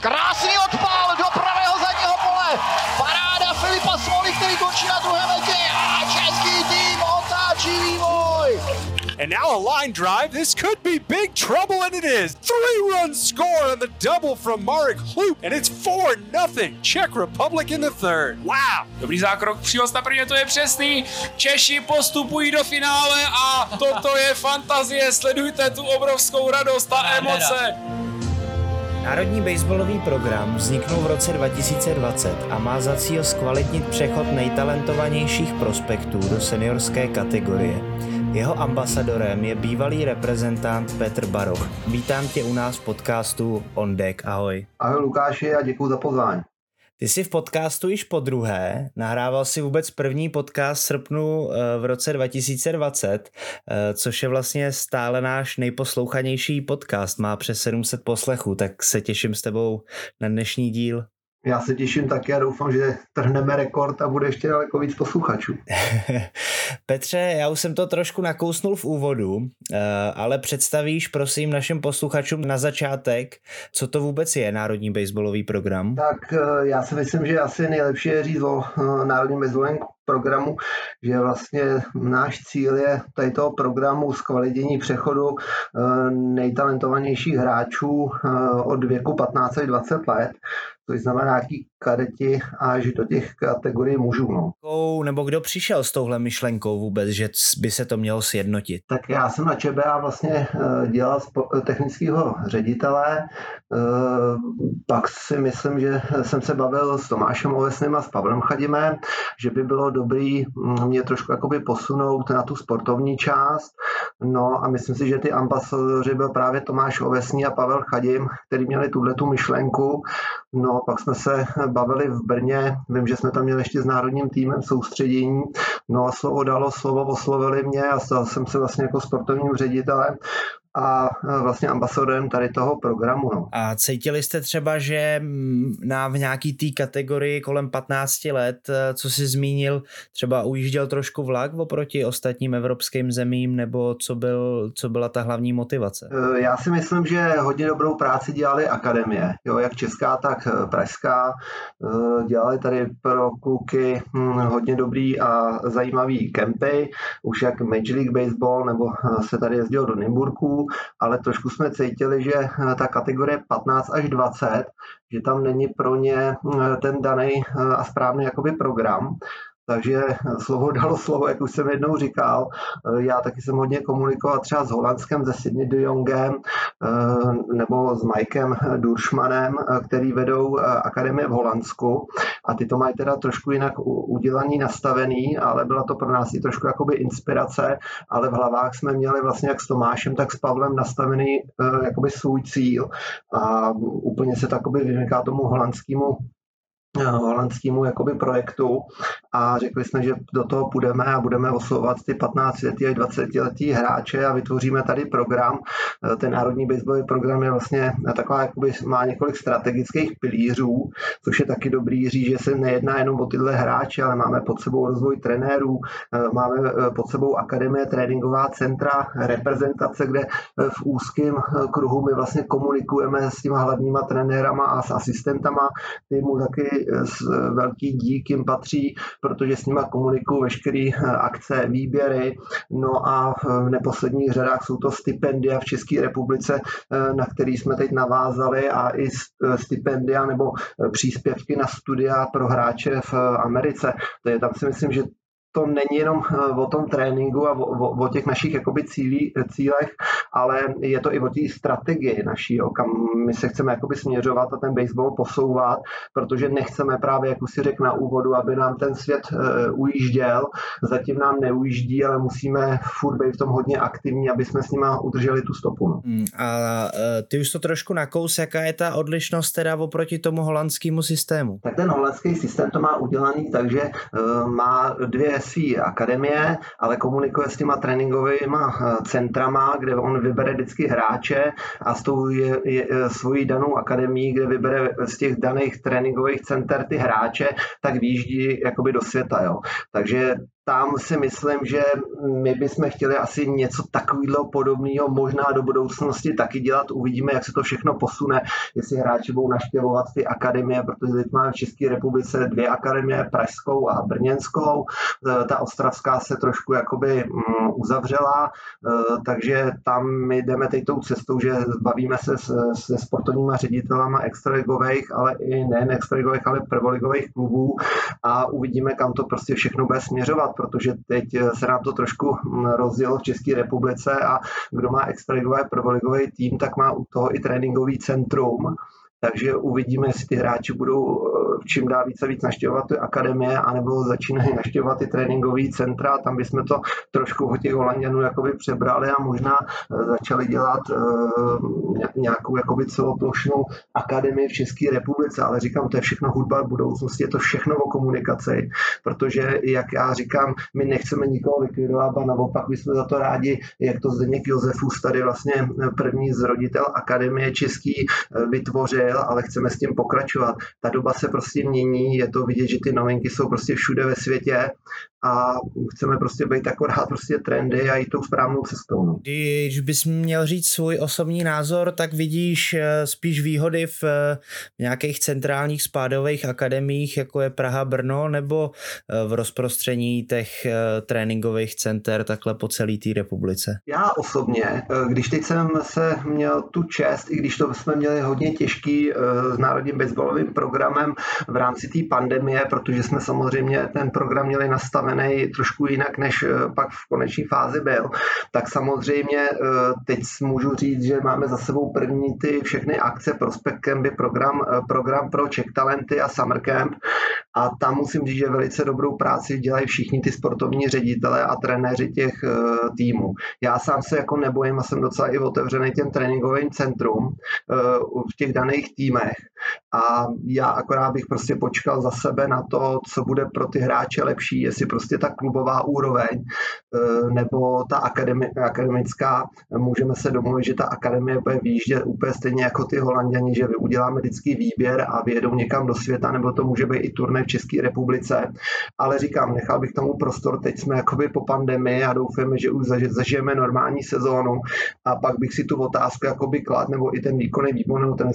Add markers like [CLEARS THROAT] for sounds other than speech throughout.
Krásný odpál do pravého zadního pole. Paráda Filipa Smoli, který končí na druhé metě. A český tým otáčí vývoj. And now a line drive. This could be big trouble, and it is. Three runs score on the double from Marek Hloop, and it's 4 nothing. Czech Republic in the third. Wow. Dobrý zákrok, příhoz na prvně, to je přesný. Češi postupují do finále a toto je fantazie. Sledujte tu obrovskou radost a emoce. Národní baseballový program vzniknul v roce 2020 a má za cíl zkvalitnit přechod nejtalentovanějších prospektů do seniorské kategorie. Jeho ambasadorem je bývalý reprezentant Petr Baroch. Vítám tě u nás v podcastu On Deck. Ahoj. Ahoj Lukáši a děkuji za pozvání. Ty jsi v podcastu již po druhé, nahrával si vůbec první podcast v srpnu eh, v roce 2020, eh, což je vlastně stále náš nejposlouchanější podcast, má přes 700 poslechů, tak se těším s tebou na dnešní díl. Já se těším taky a doufám, že trhneme rekord a bude ještě daleko víc posluchačů. [LAUGHS] Petře, já už jsem to trošku nakousnul v úvodu, eh, ale představíš prosím našim posluchačům na začátek, co to vůbec je Národní baseballový program? Tak eh, já si myslím, že asi nejlepší je říct o eh, Národním baseballovém programu, že vlastně náš cíl je tady toho programu zkvalitění přechodu nejtalentovanějších hráčů od věku 15 až 20 let což znamená nějaký kadeti až do těch kategorií mužů. No. Nebo kdo přišel s touhle myšlenkou vůbec, že by se to mělo sjednotit? Tak já jsem na ČBA vlastně eh, dělal technického ředitele, eh, pak si myslím, že jsem se bavil s Tomášem Ovesným a s Pavlem Chadimem, že by bylo dobrý mm, mě trošku jakoby posunout na tu sportovní část, no a myslím si, že ty ambasadoři byl právě Tomáš Ovesný a Pavel Chadim, který měli tuhle tu myšlenku, no pak jsme se bavili v Brně, vím, že jsme tam měli ještě s národním týmem soustředění, no a slovo dalo slovo, oslovili mě a stal jsem se vlastně jako sportovním ředitelem a vlastně ambasadorem tady toho programu. No. A cítili jste třeba, že na v nějaký té kategorii kolem 15 let, eh, co jsi zmínil, třeba ujížděl trošku vlak oproti ostatním evropským zemím, nebo co, byl, co byla ta hlavní motivace? Eh, já si myslím, že hodně dobrou práci dělali akademie, jo, jak česká, tak eh, pražská. Dělali tady pro kluky hm, hodně dobrý a zajímavý kempy, už jak Major League Baseball, nebo se tady jezdil do Nymburku, ale trošku jsme cítili, že eh, ta kategorie 15 až 20, že tam není pro ně eh, ten daný eh, a správný jakoby program. Takže [LAUGHS] slovo dalo slovo, jak už jsem jednou říkal. Já taky jsem hodně komunikoval třeba s Holandskem, se Sidney de Jongem nebo s Mikem Duršmanem, který vedou akademie v Holandsku. A ty to mají teda trošku jinak udělaný, nastavený, ale byla to pro nás i trošku jakoby inspirace, ale v hlavách jsme měli vlastně jak s Tomášem, tak s Pavlem nastavený jakoby svůj cíl. A úplně se to vymyká tomu holandskému Eh, holandskému jakoby projektu a řekli jsme, že do toho půjdeme a budeme oslovovat ty 15 letý a 20 letý hráče a vytvoříme tady program. Eh, ten národní baseballový program je vlastně taková, jakoby má několik strategických pilířů, což je taky dobrý říct, že se nejedná jenom o tyhle hráče, ale máme pod sebou rozvoj trenérů, eh, máme pod sebou akademie, tréninková centra, reprezentace, kde v úzkém kruhu my vlastně komunikujeme s těma hlavníma trenérama a s asistentama, ty mu taky velký dík jim patří, protože s nima komunikují veškeré eh, akce, výběry, no a v neposledních řadách jsou to stipendia v České republice, eh, na který jsme teď navázali a i eh, stipendia nebo příspěvky na studia pro hráče v Americe. To je tam si myslím, že to není jenom eh, o tom tréninku a o, o, o těch našich jakoby cílí, cílech, ale je to i o té strategii naší, jo, kam my se chceme jakoby směřovat a ten baseball posouvat, protože nechceme právě, jak už si řekl na úvodu, aby nám ten svět uh, ujížděl, zatím nám neujíždí, ale musíme furt být v tom hodně aktivní, aby jsme s nima udrželi tu stopu. No. Hmm, a ty už to trošku nakous, jaká je ta odlišnost teda oproti tomu holandskému systému? Tak ten holandský systém to má udělaný takže uh, má dvě svý akademie, ale komunikuje s těma tréninkovými eh, centrama, kde on vybere vždycky hráče a s tou je, je, eh, svojí danou akademií, kde vybere z těch daných tréninkových center ty hráče, tak výjíždí jakoby do světa. Jo. Takže tam si myslím, že my bychom chtěli asi něco takového podobného možná do budoucnosti taky dělat. Uvidíme, jak se to všechno posune, jestli hráči budou naštěvovat ty akademie, protože teď máme v České republice dvě akademie, Pražskou a Brněnskou. E, ta ostravská se trošku jakoby mm, uzavřela, e, takže tam my jdeme teď tou cestou, že bavíme se se sportovníma ředitelama extraligových, ale i nejen extraligových, ale prvoligových klubů a uvidíme, kam to prostě všechno bude směřovat protože teď se nám to trošku hm, rozjelo v České republice a kdo má extraligové prvoligový tým, tak má u toho i tréninkový centrum. Takže uvidíme, jestli ty hráči budou eh, čím dál více víc naštěvovat ty akademie, anebo začínají naštěvovat ty tréninkové centra. Tam bychom to trošku od těch Holanděnů jakoby přebrali a možná eh, začali dělat uh, nějakou jakoby celoplošnou akademii v České republice. Ale říkám, to je všechno hudba budoucnosti, je to všechno o komunikaci, protože, jak já říkám, my nechceme nikoho likvidovat, a naopak my jsme za to rádi, jak to Zdeněk Josefus tady vlastně první zroditel Akademie Český vytvořil byl, ale chceme s tím pokračovat. Ta doba se prostě mění, je to vidět, že ty novinky jsou prostě všude ve světě a chceme prostě být akorát prostě trendy a jít tou správnou cestou. No. Když bys měl říct svůj osobní názor, tak vidíš eh, spíš výhody v eh, nějakých centrálních spádových akademiích, jako je Praha, Brno, nebo eh, v rozprostření těch tréninkových center takhle po celé té republice? Já osobně, když teď jsem se měl tu čest, i když to jsme měli hodně těžký s národním baseballovým programem v rámci té pandemie, protože jsme samozřejmě ten program měli nastaven nastavený trošku jinak, než eh, pak v koneční fázi byl, tak samozřejmě eh, teď můžu říct, že máme za sebou první ty všechny akce Prospect Campy, program, eh, program pro Czech Talenty a Summer Camp. A tam musím říct, že velice dobrou práci dělají všichni ty sportovní ředitele a trenéři těch týmů. Já sám se jako nebojím a jsem docela i otevřený těm tréninkovým centrum v těch daných týmech a já akorát bych prostě počkal za sebe na to, co bude pro ty hráče lepší, jestli prostě ta klubová úroveň eh, nebo ta akademi, akademická, můžeme se domluvit, že ta akademie bude výjíždět úplně stejně jako ty holanděni, že uděláme vždycky výběr a vyjedou někam do světa, nebo to může být i turné v České republice. Ale říkám, nechal bych tomu prostor, teď jsme jakoby po pandemii a doufáme, že už zažijeme normální sezónu a pak bych si tu otázku jakoby klad, nebo i ten výkonný výbor, nebo ten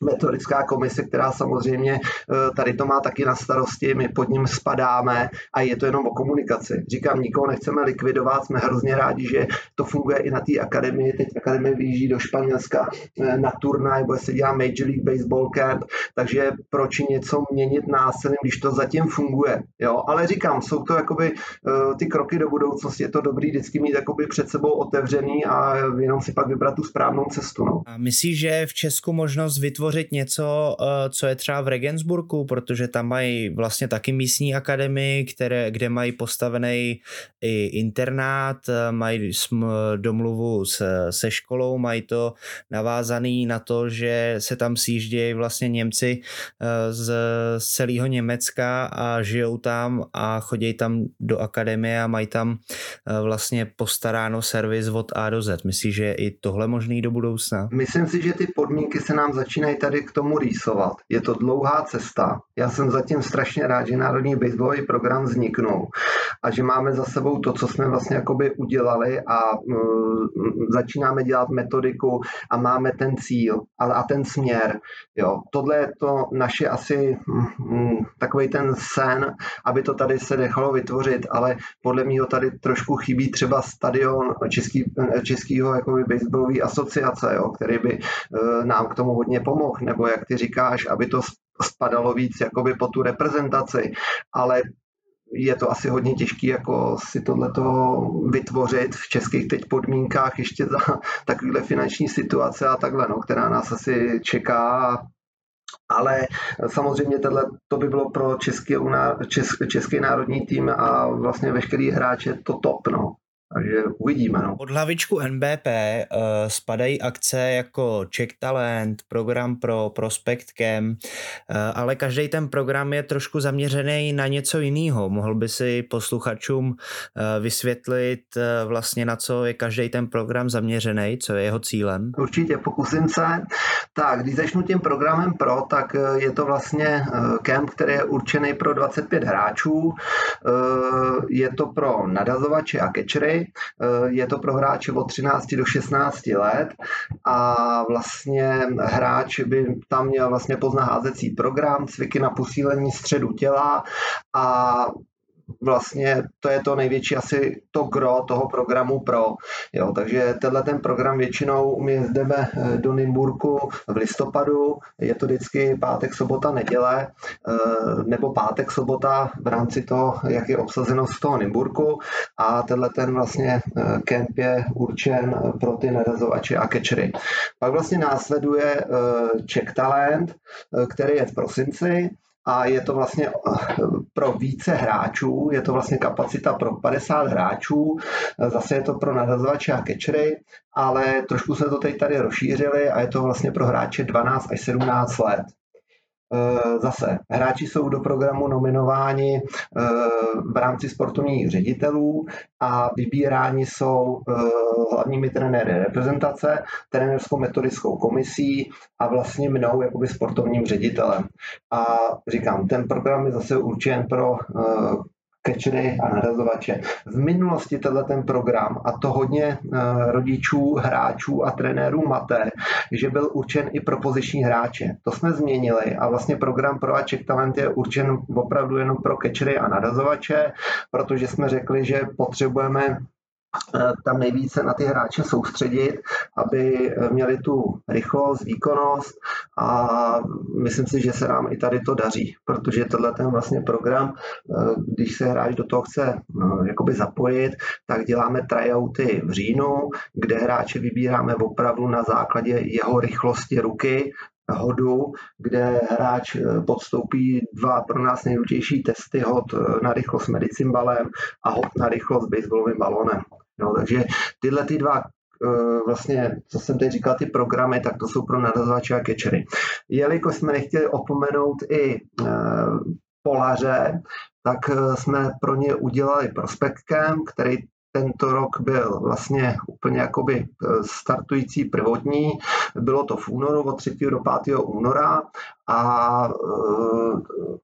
metodická komise, která samozřejmě eh, tady to má taky na starosti, my pod ním spadáme a je to jenom o komunikaci. Říkám, nikoho nechceme likvidovat, jsme hrozně rádi, že to funguje i na té akademii. Teď akademie vyjíždí do Španělska eh, na turnaj, bude se dělá Major League Baseball Camp, takže proč něco měnit násilím, když to zatím funguje. Jo? Ale říkám, jsou to jakoby eh, ty kroky do budoucnosti, je to dobrý vždycky mít jakoby před sebou otevřený a jenom si pak vybrat tu správnou cestu. No. A myslíš, že v Česku možnost vytvořit něco, eh, co je třeba v Regensburgu, protože tam mají vlastně taky místní akademii, které, kde mají postavený i internát, eh, mají domluvu se, se školou, mají to navázaný na to, že se tam sjíždějí vlastně Němci eh, z, z celého Německa a žijou tam a chodí tam do akademie a mají tam vlastně postaráno servis od A do Z. Myslíš, že je i tohle možný do budoucna? Myslím si, že ty podmínky se nám začínají tady k tomu rýsovat. Je to dlouhá cesta. Já jsem zatím strašně rád, že Národní baseballový program vzniknul a že máme za sebou to, co jsme vlastně jakoby udělali a uh, začínáme dělat metodiku a máme ten cíl a, a ten směr. Jo. Tohle je to naše asi um, takový ten sen, aby to tady se nechalo vytvořit, ale podle mě tady trošku chybí třeba stadion jakoby baseballové asociace, jo, který by uh, nám k tomu hodně pomohl, nebo jak ty říkáš, aby to spadalo víc jakoby po tu reprezentaci, ale je to asi hodně těžké jako si tohleto vytvořit v českých teď podmínkách ještě za [LAUGHS] takovéhle finanční situace a takhle, no, která nás asi čeká ale samozřejmě tohle, to by bylo pro český, český, český národní tým a vlastně veškerý hráče to top. No. Takže uvidíme. No. Pod hlavičku NBP uh, spadají akce jako Czech Talent, program pro Prospect Cam, uh, ale každý ten program je trošku zaměřený na něco jiného. Mohl by si posluchačům uh, vysvětlit uh, vlastně na co je každý ten program zaměřený, co je jeho cílem? Určitě, pokusím se. Tak, když začnu tím programem Pro, tak je to vlastně camp, který je určený pro 25 hráčů. Je to pro nadazovače a catchery, Eh, je to pro hráče od 13 do 16 let a vlastně hráč by tam měl vlastně poznaházecí program, cviky na posílení středu těla a vlastně to je to největší asi to gro toho programu Pro. Jo, takže tenhle ten program většinou my jdeme eh, do Nymburku v listopadu, je to vždycky pátek, sobota, neděle, eh, nebo pátek, sobota v rámci toho, jak je obsazeno z toho Nymburku a tenhle ten vlastně eh, kemp je určen pro ty narazovače a catchery. Pak vlastně následuje Czech Talent, který je v prosinci, a je to vlastně eh, pro více hráčů, je to vlastně kapacita pro 50 hráčů, zase je to pro nadazovače a catchery, ale trošku se to teď tady rozšířili a je to vlastně pro hráče 12 až 17 let. Eh, zase hráči jsou do programu nominováni eh, v rámci sportovních ředitelů a vybíráni jsou eh, hlavními trenéry reprezentace, trenerskou metodickou komisí a vlastně mnou jakoby sportovním ředitelem. A říkám, ten program je zase určen pro catchery a narazovače. V minulosti tenhle ten program, a to hodně eh, rodičů, hráčů a trenérů mate, že byl určen i pro poziční hráče. To jsme změnili a vlastně program pro Aček Talent je určen opravdu jenom pro catchery a narazovače, protože jsme řekli, že potřebujeme tam nejvíce na ty hráče soustředit, aby eh, měli tu rychlost, výkonnost a myslím si, že se nám i tady to daří, protože tenhle ten vlastně program, eh, když se hráč do toho chce jakoby zapojit, tak děláme tryouty v říjnu, kde hráče vybíráme opravdu na základě jeho rychlosti ruky, hodu, kde hráč podstoupí dva pro nás nejdůležitější testy, hod na rychlost medicimbalem a hod na rychlost baseballovým balonem. No, takže tyhle ty dva eh, vlastně, co jsem teď říkal, ty programy, tak to jsou pro nadazovače a catchery. Jelikož jsme nechtěli opomenout i eh, polaře, tak eh, jsme pro ně udělali prospektem, který tento rok byl vlastně úplně jakoby startující prvotní. Bylo to v únoru od 3. do 5. února a,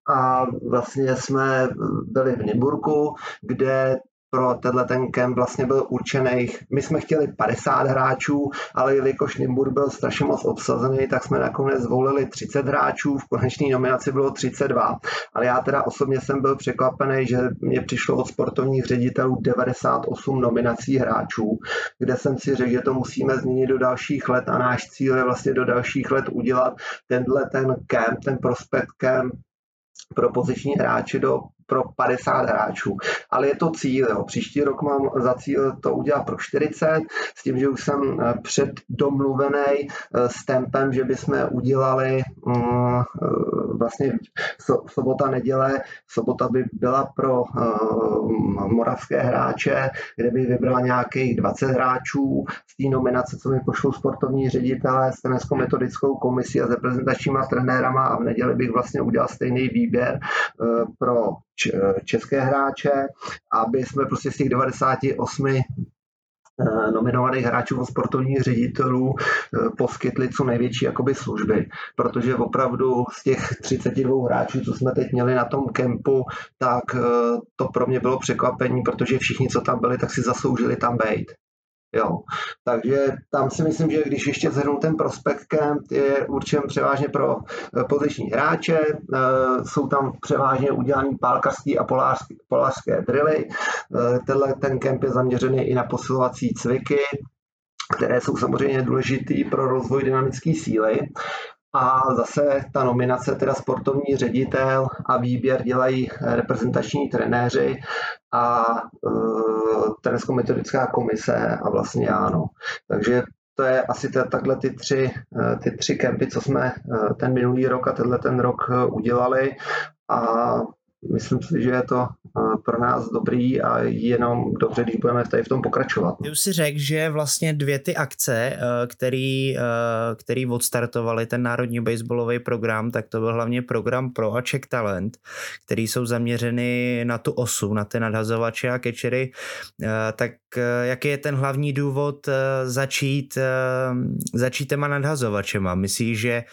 a vlastně jsme byli v Nymburku, kde pro tenhle ten kemp vlastně byl určený. My jsme chtěli 50 hráčů, ale jelikož Nimbur byl strašně moc obsazený, tak jsme nakonec zvolili 30 hráčů, v konečné nominaci bylo 32. Ale já teda osobně jsem byl překvapený, že mě přišlo od sportovních ředitelů 98 nominací hráčů, kde jsem si řekl, že to musíme změnit do dalších let a náš cíl je vlastně do dalších let udělat tenhle ten kemp, ten prospekt kemp pro poziční hráče do pro 50 hráčů. Ale je to cíl. Jo. Příští rok mám za cíl to udělat pro 40, s tím, že už jsem eh, předdomluvený eh, s tempem, že bychom udělali mm, eh, vlastně sobota, neděle. Sobota by byla pro moravské hráče, kde by vybral nějakých 20 hráčů z té nominace, co mi pošlou sportovní ředitelé s trenerskou metodickou komisí a s reprezentačníma trenérama a v neděli bych vlastně udělal stejný výběr pro české hráče, aby jsme prostě z těch 98 eh, nominovaných hráčů od sportovních ředitelů eh, poskytli co největší jakoby služby, protože opravdu z těch 32 hráčů, co jsme teď měli na tom kempu, tak eh, to pro mě bylo překvapení, protože všichni, co tam byli, tak si zasloužili tam být. Jo. Takže tam si myslím, že když ještě zhrnu ten prospekt camp, je určen převážně pro eh, poziční hráče, eh, jsou tam převážně udělané pálkařské a polářské, polářské drily. Eh, tenhle ten kemp je zaměřený i na posilovací cviky, které jsou samozřejmě důležité pro rozvoj dynamické síly. A zase ta nominace, teda sportovní ředitel a výběr dělají reprezentační trenéři a uh, trenersko-metodická komise a vlastně ano. Takže to je asi t- takhle ty tři, e, ty tři kempy, co jsme e, ten minulý rok a tenhle ten rok udělali a myslím si, že je to pro nás dobrý a jenom dobře, když budeme tady v tom pokračovat. Ty už si řekl, že vlastně dvě ty akce, který, který odstartovali ten národní baseballový program, tak to byl hlavně program Pro a Czech Talent, který jsou zaměřeny na tu osu, na ty nadhazovače a kečery. Tak jaký je ten hlavní důvod začít, začít těma nadhazovačema? Myslíš, že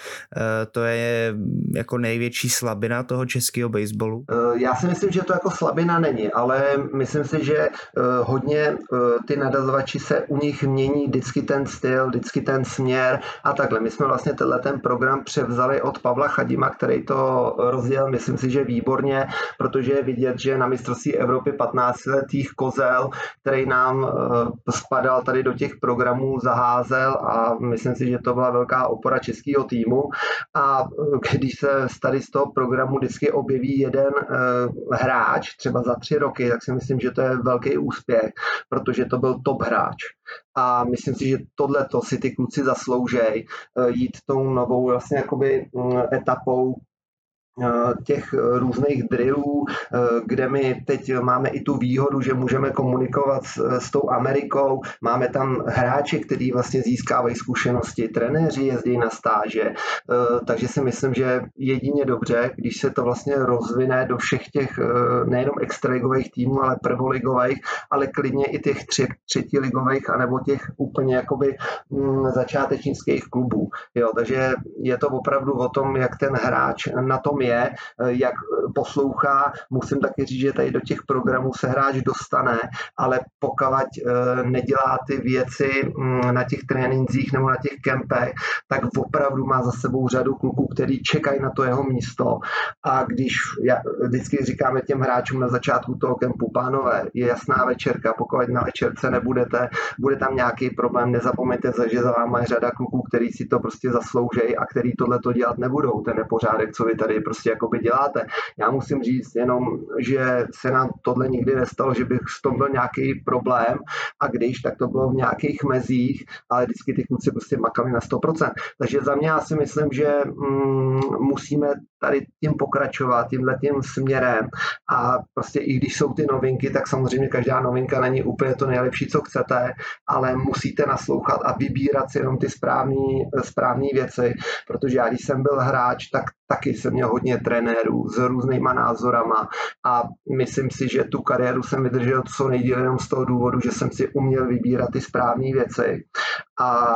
to je jako největší slabina toho českého baseballu? Já si myslím, že to jako slabina není, ale myslím si, že hodně ty nadazovači se u nich mění vždycky ten styl, vždycky ten směr a takhle. My jsme vlastně tenhle ten program převzali od Pavla Chadima, který to rozjel, myslím si, že výborně, protože je vidět, že na mistrovství Evropy 15 letých kozel, který nám spadal tady do těch programů, zaházel a myslím si, že to byla velká opora českého týmu a když se tady z toho programu vždycky objeví jeden hráč, třeba za tři roky, tak si myslím, že to je velký úspěch, protože to byl top hráč. A myslím si, že tohle to si ty kluci zasloužej jít tou novou vlastně jakoby mm, etapou Eh, těch různých drillů, eh, kde my teď máme i tu výhodu, že můžeme komunikovat s, s tou Amerikou. Máme tam hráče, kteří vlastně získávají zkušenosti, trenéři jezdí na stáže, eh, takže si myslím, že jedině dobře, když se to vlastně rozvine do všech těch nejenom extraligových týmů, ale prvoligových, ale klidně i těch tři, třetiligových, anebo těch úplně jakoby mm, začátečnických klubů. Jo, takže je to opravdu o tom, jak ten hráč na tom je, eh, jak poslouchá. Musím taky říct, že tady do těch programů se hráč dostane, ale pokud eh, nedělá ty věci mm, na těch trénincích nebo na těch kempech, tak opravdu má za sebou řadu kluků, který čekají na to jeho místo. A když já, vždycky říkáme těm hráčům na začátku toho kempu, pánové, je jasná večerka, pokud na večerce nebudete, bude tam nějaký problém, nezapomeňte, že za váma je řada kluků, který si to prostě zasloužejí a který tohle to dělat nebudou, ten nepořádek, co vy tady prostě jakoby děláte. Já musím říct jenom, že se nám tohle nikdy nestalo, že bych s tom byl nějaký problém a když, tak to bylo v nějakých mezích, ale vždycky ty kluci prostě makali na 100%. Takže za mě já si myslím, že mm, musíme tady tím pokračovat, tímhle tím směrem. A prostě i když jsou ty novinky, tak samozřejmě každá novinka není úplně to nejlepší, co chcete, ale musíte naslouchat a vybírat si jenom ty správné věci, protože já když jsem byl hráč, tak taky jsem měl hodně trenérů s různýma názorama a myslím si, že tu kariéru jsem vydržel co nejdíl jenom z toho důvodu, že jsem si uměl vybírat ty správné věci a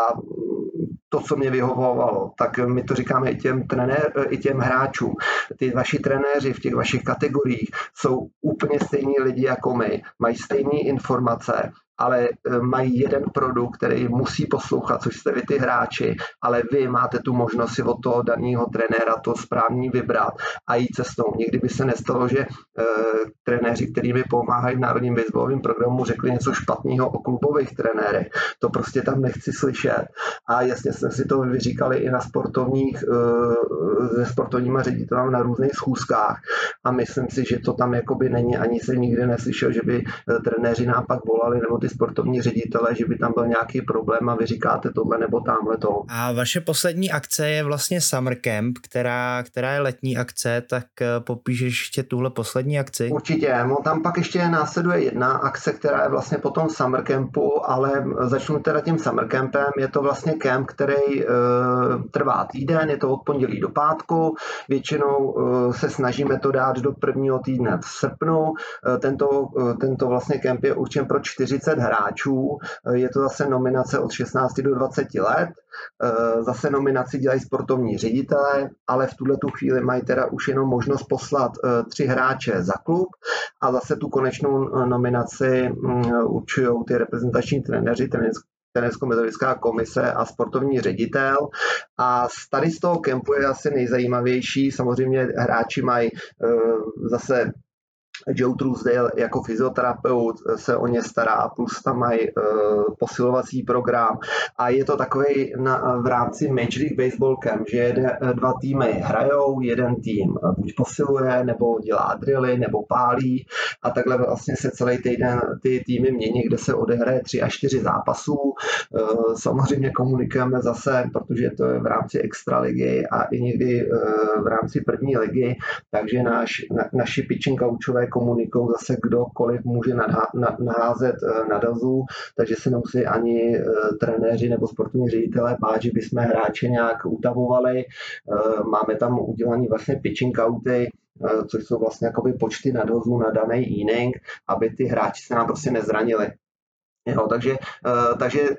to, co mě vyhovovalo, tak my to říkáme i těm, trenér, i těm hráčům. Ty vaši trenéři v těch vašich kategoriích jsou úplně stejní lidi jako my, mají stejné informace, ale e, mají jeden produkt, který musí poslouchat, což jste vy ty hráči, ale vy máte tu možnost si od toho daného trenéra to správný vybrat a jít cestou. Nikdy by se nestalo, že e, trenéři, kteří mi pomáhají v Národním baseballovém programu, řekli něco špatného o klubových trenérech. To prostě tam nechci slyšet. A jasně jsme si to vyříkali i na sportovních, e, se sportovníma ředitelami na různých schůzkách a myslím si, že to tam jakoby není, ani se nikdy neslyšel, že by trenéři nám pak volali nebo ty sportovní ředitele, že by tam byl nějaký problém a vy říkáte tohle nebo tamhle to. A vaše poslední akce je vlastně Summer Camp, která, která je letní akce, tak eh, popíšeš ještě tuhle poslední akci? Určitě, no tam pak ještě následuje jedna akce, která je vlastně po tom Summer Campu, ale začnu teda tím Summer Campem, je to vlastně kemp, který e, trvá týden, je to od pondělí do pátku, většinou e, se snažíme to dát do prvního týdne v srpnu, e, tento, e, tento vlastně kemp je určen pro 40 20 hráčů, eh, je to zase nominace od 16 do 20 let, eh, zase nominaci dělají sportovní ředitelé, ale v tuhle tu chvíli mají teda už jenom možnost poslat eh, tři hráče za klub a zase tu konečnou nominaci mm, určují ty reprezentační trenéři, trenersko-metodická komise a sportovní ředitel. A tady z toho kempu je asi nejzajímavější. Samozřejmě hráči mají zase Joe Truesdale jako fyzioterapeut se o ně stará, plus tam mají uh, posilovací program. A je to takový na, v rámci Major League Baseball Camp, že jede, eh, dva týmy hrajou, jeden tým buď posiluje, nebo dělá drily, nebo pálí a takhle vlastně se celý týden ty týmy mění, kde se odehraje tři až čtyři zápasů. Samozřejmě komunikujeme zase, protože to je v rámci extraligy a i někdy v rámci první ligy, takže náš, na, naši pitching coachové komunikují zase kdokoliv může naházet na dazu, takže se nemusí ani trenéři nebo sportovní ředitelé bát, že bychom hráče nějak utavovali. Máme tam udělaný vlastně pitching outy, což jsou vlastně jakoby počty nadhozů na daný inning, aby ty hráči se nám prostě nezranili. Jo, takže, takže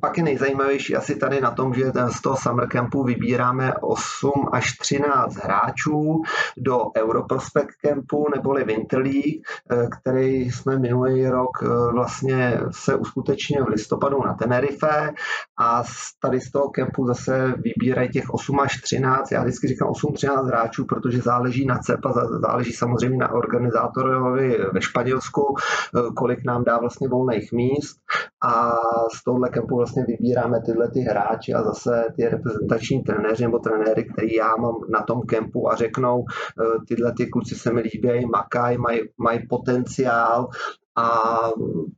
pak je nejzajímavější asi tady na tom, že z toho summer campu vybíráme 8 až 13 hráčů do Europrospect campu neboli Winter League, eh, který jsme minulý rok eh, vlastně se uskutečnil v listopadu na Tenerife. A tady z toho kempu zase vybírají těch 8 až 13, já vždycky říkám 8-13 hráčů, protože záleží na CEP a záleží samozřejmě na organizátorovi ve Španělsku, eh, kolik nám dá vlastně volných míst a z tohohle kempu vlastně vybíráme tyhle ty hráči a zase ty reprezentační trenéři nebo trenéry, který já mám na tom kempu a řeknou, eh, tyhle ty kluci se mi líbí, makají, mají, mají potenciál, a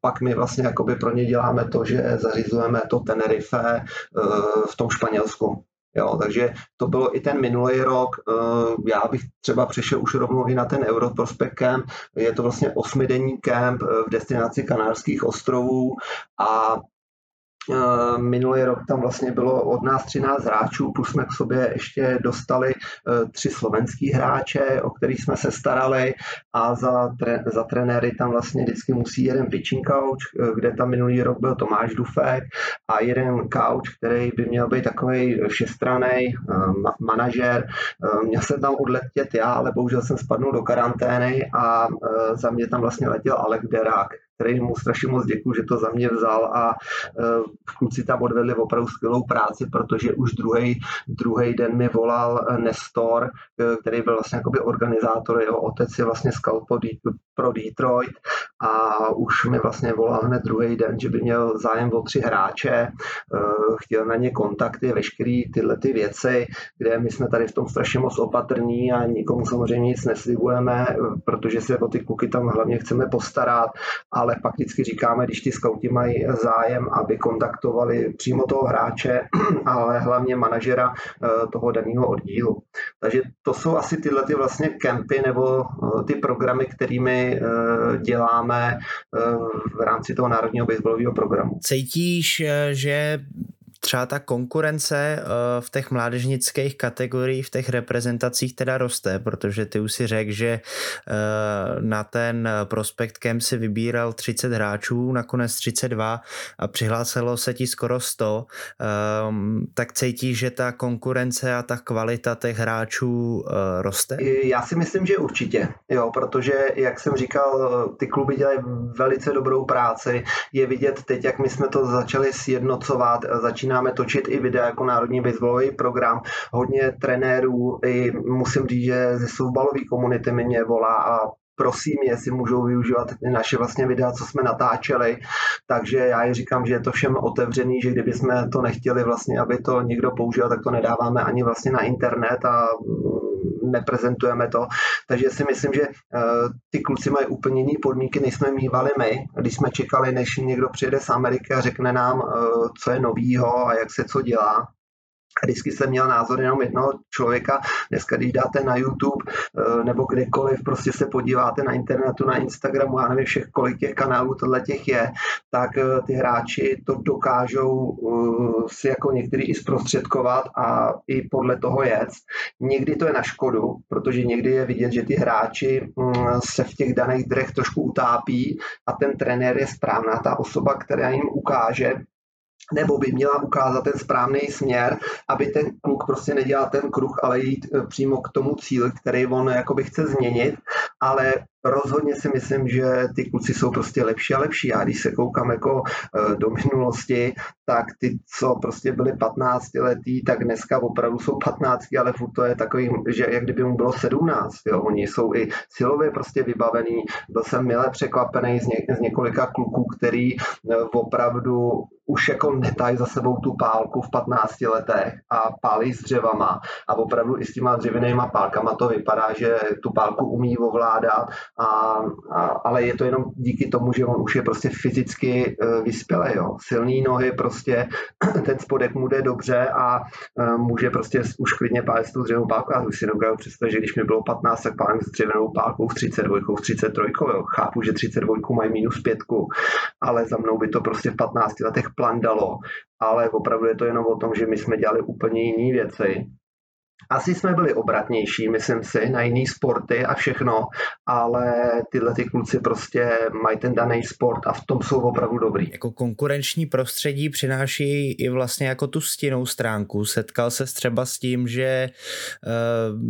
pak my vlastně jakoby pro ně děláme to, že zařizujeme to Tenerife eh, v tom Španělsku. Jo, takže to bylo i ten minulý rok. Eh, já bych třeba přešel už rovnou i na ten Europrospect Camp. Je to vlastně osmidenní kemp v destinaci Kanárských ostrovů a Eh, minulý rok tam vlastně bylo od nás 13 hráčů, plus jsme k sobě ještě dostali eh, tři slovenský hráče, o kterých jsme se starali a za, tre, za trenéry tam vlastně vždycky musí jeden pitching coach, eh, kde tam minulý rok byl Tomáš Dufek a jeden coach, který by měl být takový všestraný ma- manažer. Měl jsem tam odletět já, ale bohužel jsem spadnul do karantény a za mě tam vlastně letěl Alek Derák, který mu strašně moc děkuji, že to za mě vzal a uh, kluci tam odvedli opravdu skvělou práci, protože už druhý druhý den mi volal Nestor, e, který byl vlastně jakoby organizátor, jeho otec je vlastně scout pro Detroit a už mi vlastně volal hned druhý den, že by měl zájem o tři hráče, uh, chtěl na ně kontakty, veškeré tyhle ty věci, kde my jsme tady v tom strašně moc opatrní a nikomu samozřejmě nic neslibujeme, protože se o ty kluky tam hlavně chceme postarat, ale pak vždycky říkáme, když ty skauti mají zájem, aby kontaktovali přímo toho hráče, [CLEARS THROAT] ale hlavně manažera eh, toho daného oddílu. Takže to jsou asi tyhle ty vlastně kempy nebo eh, ty programy, kterými eh, děláme v rámci toho národního baseballového programu. Cítíš, že třeba ta konkurence eh, v těch mládežnických kategoriích, v těch reprezentacích teda roste, protože ty už si řekl, že eh, na ten Prospect Camp si vybíral 30 hráčů, nakonec 32 a přihlásilo se ti skoro 100, ehm, tak cítíš, že ta konkurence a ta kvalita těch hráčů eh, roste? Já si myslím, že určitě, jo, protože jak jsem říkal, ty kluby dělají velice dobrou práci, je vidět teď, jak my jsme to začali sjednocovat, začíná začínáme točit i videa jako Národní baseballový program. Hodně trenérů, i musím říct, že ze softballové komunity mě volá a prosím, jestli můžou využívat naše vlastně videa, co jsme natáčeli. Takže já ji říkám, že je to všem otevřený, že kdyby jsme to nechtěli vlastně, aby to někdo použil, tak to nedáváme ani vlastně na internet a neprezentujeme to. Takže si myslím, že uh, ty kluci mají úplně jiné podmínky, než jsme mývali my, když jsme čekali, než někdo přijede z Ameriky a řekne nám, uh, co je novýho a jak se co dělá vždycky jsem měl názor jenom jednoho člověka. Dneska, když dáte na YouTube eh, nebo kdekoliv, prostě se podíváte na internetu, na Instagramu, já nevím všech, kolik těch kanálů tohle těch je, tak eh, ty hráči to dokážou eh, si jako některý i zprostředkovat a i podle toho jet. Někdy to je na škodu, protože někdy je vidět, že ty hráči mm, se v těch daných drech trošku utápí a ten trenér je správná ta osoba, která jim ukáže, nebo by měla ukázat ten správný směr, aby ten kluk prostě nedělal ten kruh, ale jít e, přímo k tomu cíli, který on jakoby chce změnit, ale rozhodně si myslím, že ty kluci jsou prostě lepší a lepší. Já když se koukám jako e, do minulosti, tak ty, co prostě byli 15 letý, tak dneska opravdu jsou 15, ale furt to je takový, že jak kdyby mu bylo 17. Jo. Oni jsou i silově prostě vybavený. Byl jsem milé překvapený z, ně, z několika kluků, který e, opravdu už jako netají za sebou tu pálku v 15 letech a pálí s dřevama a opravdu i s těma dřevěnýma pálkama to vypadá, že tu pálku umí ovládat a, a, ale je to jenom díky tomu, že on už je prostě fyzicky uh, vyspělý, jo. Silný nohy, prostě [CLEARS THROAT] ten spodek mu jde dobře a uh, může prostě už klidně pálit s tou dřevěnou pálkou. Já už si nedokážu představit, že když mi bylo 15, tak pálím s dřevěnou pálkou v 32, v 33, jo. Chápu, že 32 mají minus pětku, ale za mnou by to prostě v 15 letech plandalo, ale opravdu je to jenom o tom, že my jsme dělali úplně jiné věci asi jsme byli obratnější, myslím si, na jiný sporty a všechno, ale tyhle ty kluci prostě mají ten daný sport a v tom jsou opravdu dobrý. Jako konkurenční prostředí přináší i vlastně jako tu stěnou stránku. Setkal se třeba s tím, že uh,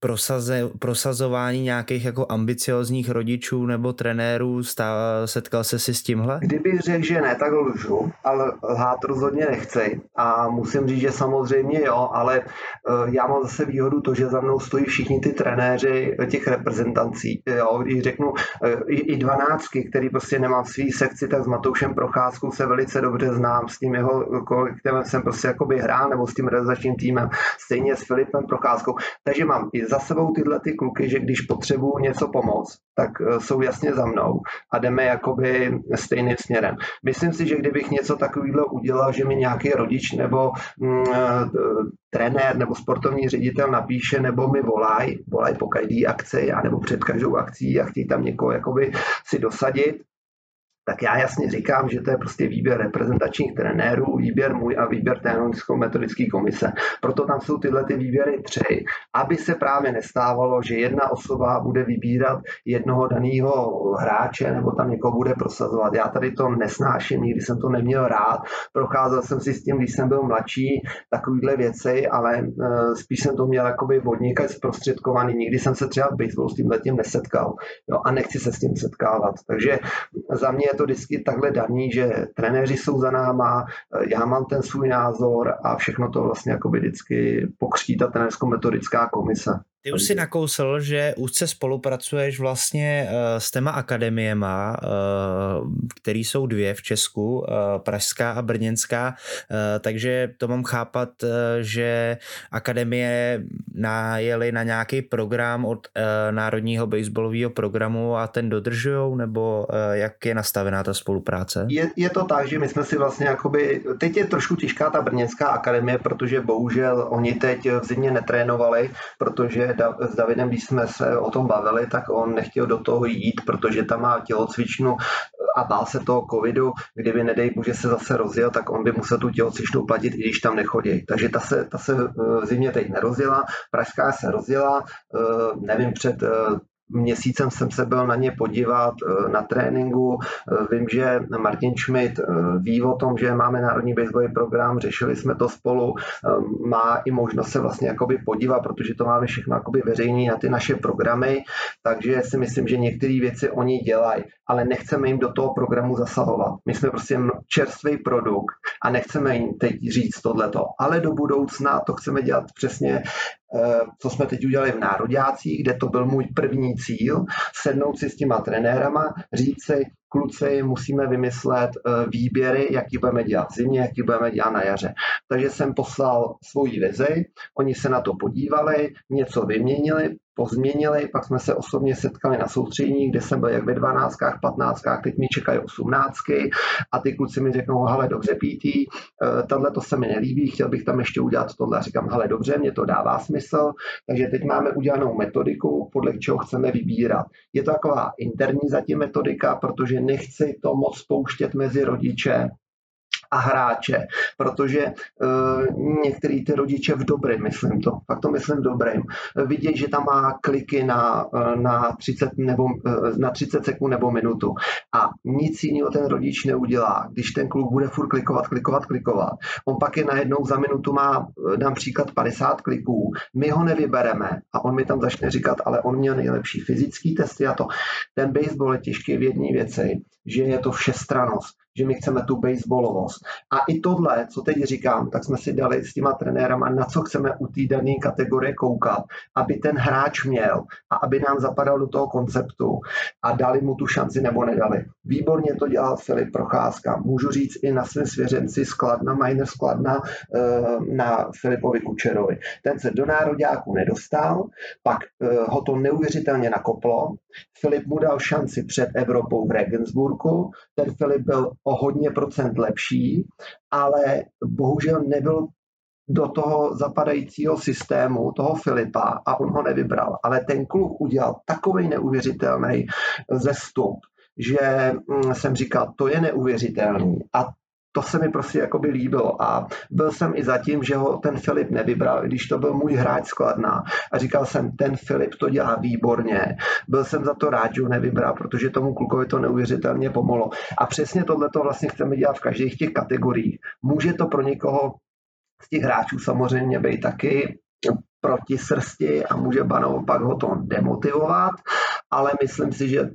prosaze, prosazování nějakých jako ambiciozních rodičů nebo trenérů, stá, setkal se si s tímhle? Kdybych řekl, že ne, tak lžu, ale lhát rozhodně nechci. A musím říct, že samozřejmě jo, ale uh, já mám zase výhodu to, že za mnou stojí všichni ty trenéři těch reprezentací, jo, když řeknu uh, i, i dvanáctky, který prostě nemám v svý sekci, tak s Matoušem Procházkou se velice dobře znám, s tím jeho kolektivem jsem prostě jakoby hrál, nebo s tím realizačním týmem, stejně s Filipem Procházkou, takže mám i za sebou tyhle ty kluky, že když potřebuju něco pomoct, tak eh, jsou jasně za mnou a jdeme jakoby stejným směrem. Myslím si, že kdybych něco takového udělal, že mi nějaký rodič nebo mm, eh, trenér nebo sportovní ředitel napíše nebo mi volají, volají po každé akci a nebo před každou akcí a chtějí tam někoho jakoby si dosadit, tak já jasně říkám, že to je prostě výběr reprezentačních trenérů, výběr můj a výběr metodické komise. Proto tam jsou tyhle ty výběry tři, aby se právě nestávalo, že jedna osoba bude vybírat jednoho daného hráče nebo tam někoho bude prosazovat. Já tady to nesnáším, nikdy jsem to neměl rád. Procházel jsem si s tím, když jsem byl mladší, takovýhle věci, ale uh, spíš jsem to měl jakoby vodníka zprostředkovaný. Nikdy jsem se třeba v baseballu s tím letím nesetkal jo, a nechci se s tím setkávat. Takže za mě to vždycky takhle daný, že trenéři jsou za náma, já mám ten svůj názor a všechno to vlastně jako vždycky pokřtí ta trenérsko-metodická komise. Ty už si nakousl, že úzce spolupracuješ vlastně eh, s těma akademiema, eh, které jsou dvě v Česku, eh, Pražská a Brněnská, takže to mám chápat, že akademie najeli na nějaký program od Národního baseballového programu a ten dodržujou, nebo jak je nastavená ta spolupráce? Je, je to tak, že my jsme si vlastně jakoby, teď je trošku těžká ta Brněnská akademie, protože bohužel oni teď v zimě netrénovali, protože s Davidem, když jsme se o tom bavili, tak on nechtěl do toho jít, protože tam má tělocvičnu a bál se toho covidu, kdyby nedej bože se zase rozjel, tak on by musel tu tělocvičnu platit, i když tam nechodí. Takže ta se, ta se v zimě teď nerozjela, Pražská se rozjela, eh, nevím, před eh, měsícem jsem se byl na ně podívat eh, na tréninku. Eh, vím, že Martin Schmidt eh, ví o tom, že máme národní baseballový program, řešili jsme to spolu, má i možnost se vlastně jakoby podívat, protože to máme všechno jakoby veřejný na ty naše programy, takže si myslím, že některé věci oni dělají, ale nechceme jim do toho programu zasahovat. My jsme prostě čerstvý produkt a nechceme jim teď říct tohleto, ale do budoucna to chceme dělat přesně co jsme teď udělali v Nároďácích, kde to byl můj první cíl, sednout si s těma trenérama, říct si, kluci, musíme vymyslet eh, výběry, jaký budeme dělat zimě, jaký budeme dělat na jaře. Takže jsem poslal svoji vizi, oni se na to podívali, něco vyměnili, pozměnili, pak jsme se osobně setkali na soustředění, kde jsem byl jak ve 12, 15, teď mi čekají 18 a ty kluci mi řeknou, hele dobře PT, eh, tohle to se mi nelíbí, chtěl bych tam ještě udělat tohle. Říkám, hele dobře, mě to dává smysl, takže teď máme udělanou metodiku, podle čeho chceme vybírat. Je to taková interní zatím metodika, protože nechci to moc spouštět mezi rodiče, a hráče, protože uh, některý ty rodiče v dobrém, myslím to, fakt to myslím v dobrém, vidějí, že tam má kliky na, uh, na, 30 nebo, uh, na 30 sekund nebo minutu a nic jiného ten rodič neudělá, když ten kluk bude furt klikovat, klikovat, klikovat. On pak je najednou za minutu má, dám příklad, 50 kliků, my ho nevybereme a on mi tam začne říkat, ale on měl nejlepší fyzický testy a to. Ten baseball je těžký v jedné věci, že je to všestranost že my chceme tu baseballovost. A i tohle, co teď říkám, tak jsme si dali s těma trenérama, na co chceme u té dané kategorie koukat, aby ten hráč měl a aby nám zapadal do toho konceptu a dali mu tu šanci nebo nedali. Výborně to dělal Filip Procházka. Můžu říct i na svém svěřenci Skladna, Miner Skladna eh, na Filipovi Kučerovi. Ten se do nároďáku nedostal, pak eh, ho to neuvěřitelně nakoplo. Filip mu dal šanci před Evropou v Regensburgu. Ten Filip byl o hodně procent lepší, ale bohužel nebyl do toho zapadajícího systému, toho Filipa a on ho nevybral. Ale ten kluk udělal takový neuvěřitelný zestup, že mm, jsem říkal, to je neuvěřitelný. A to se mi prostě jakoby líbilo a byl jsem i zatím, že ho ten Filip nevybral, když to byl můj hráč skladná a říkal jsem, ten Filip to dělá výborně. Byl jsem za to rád, že ho nevybral, protože tomu klukovi to neuvěřitelně pomohlo. A přesně tohle to vlastně chceme dělat v každých těch kategoriích. Může to pro někoho z těch hráčů samozřejmě být taky proti srsti a může naopak ho to demotivovat, ale myslím si, že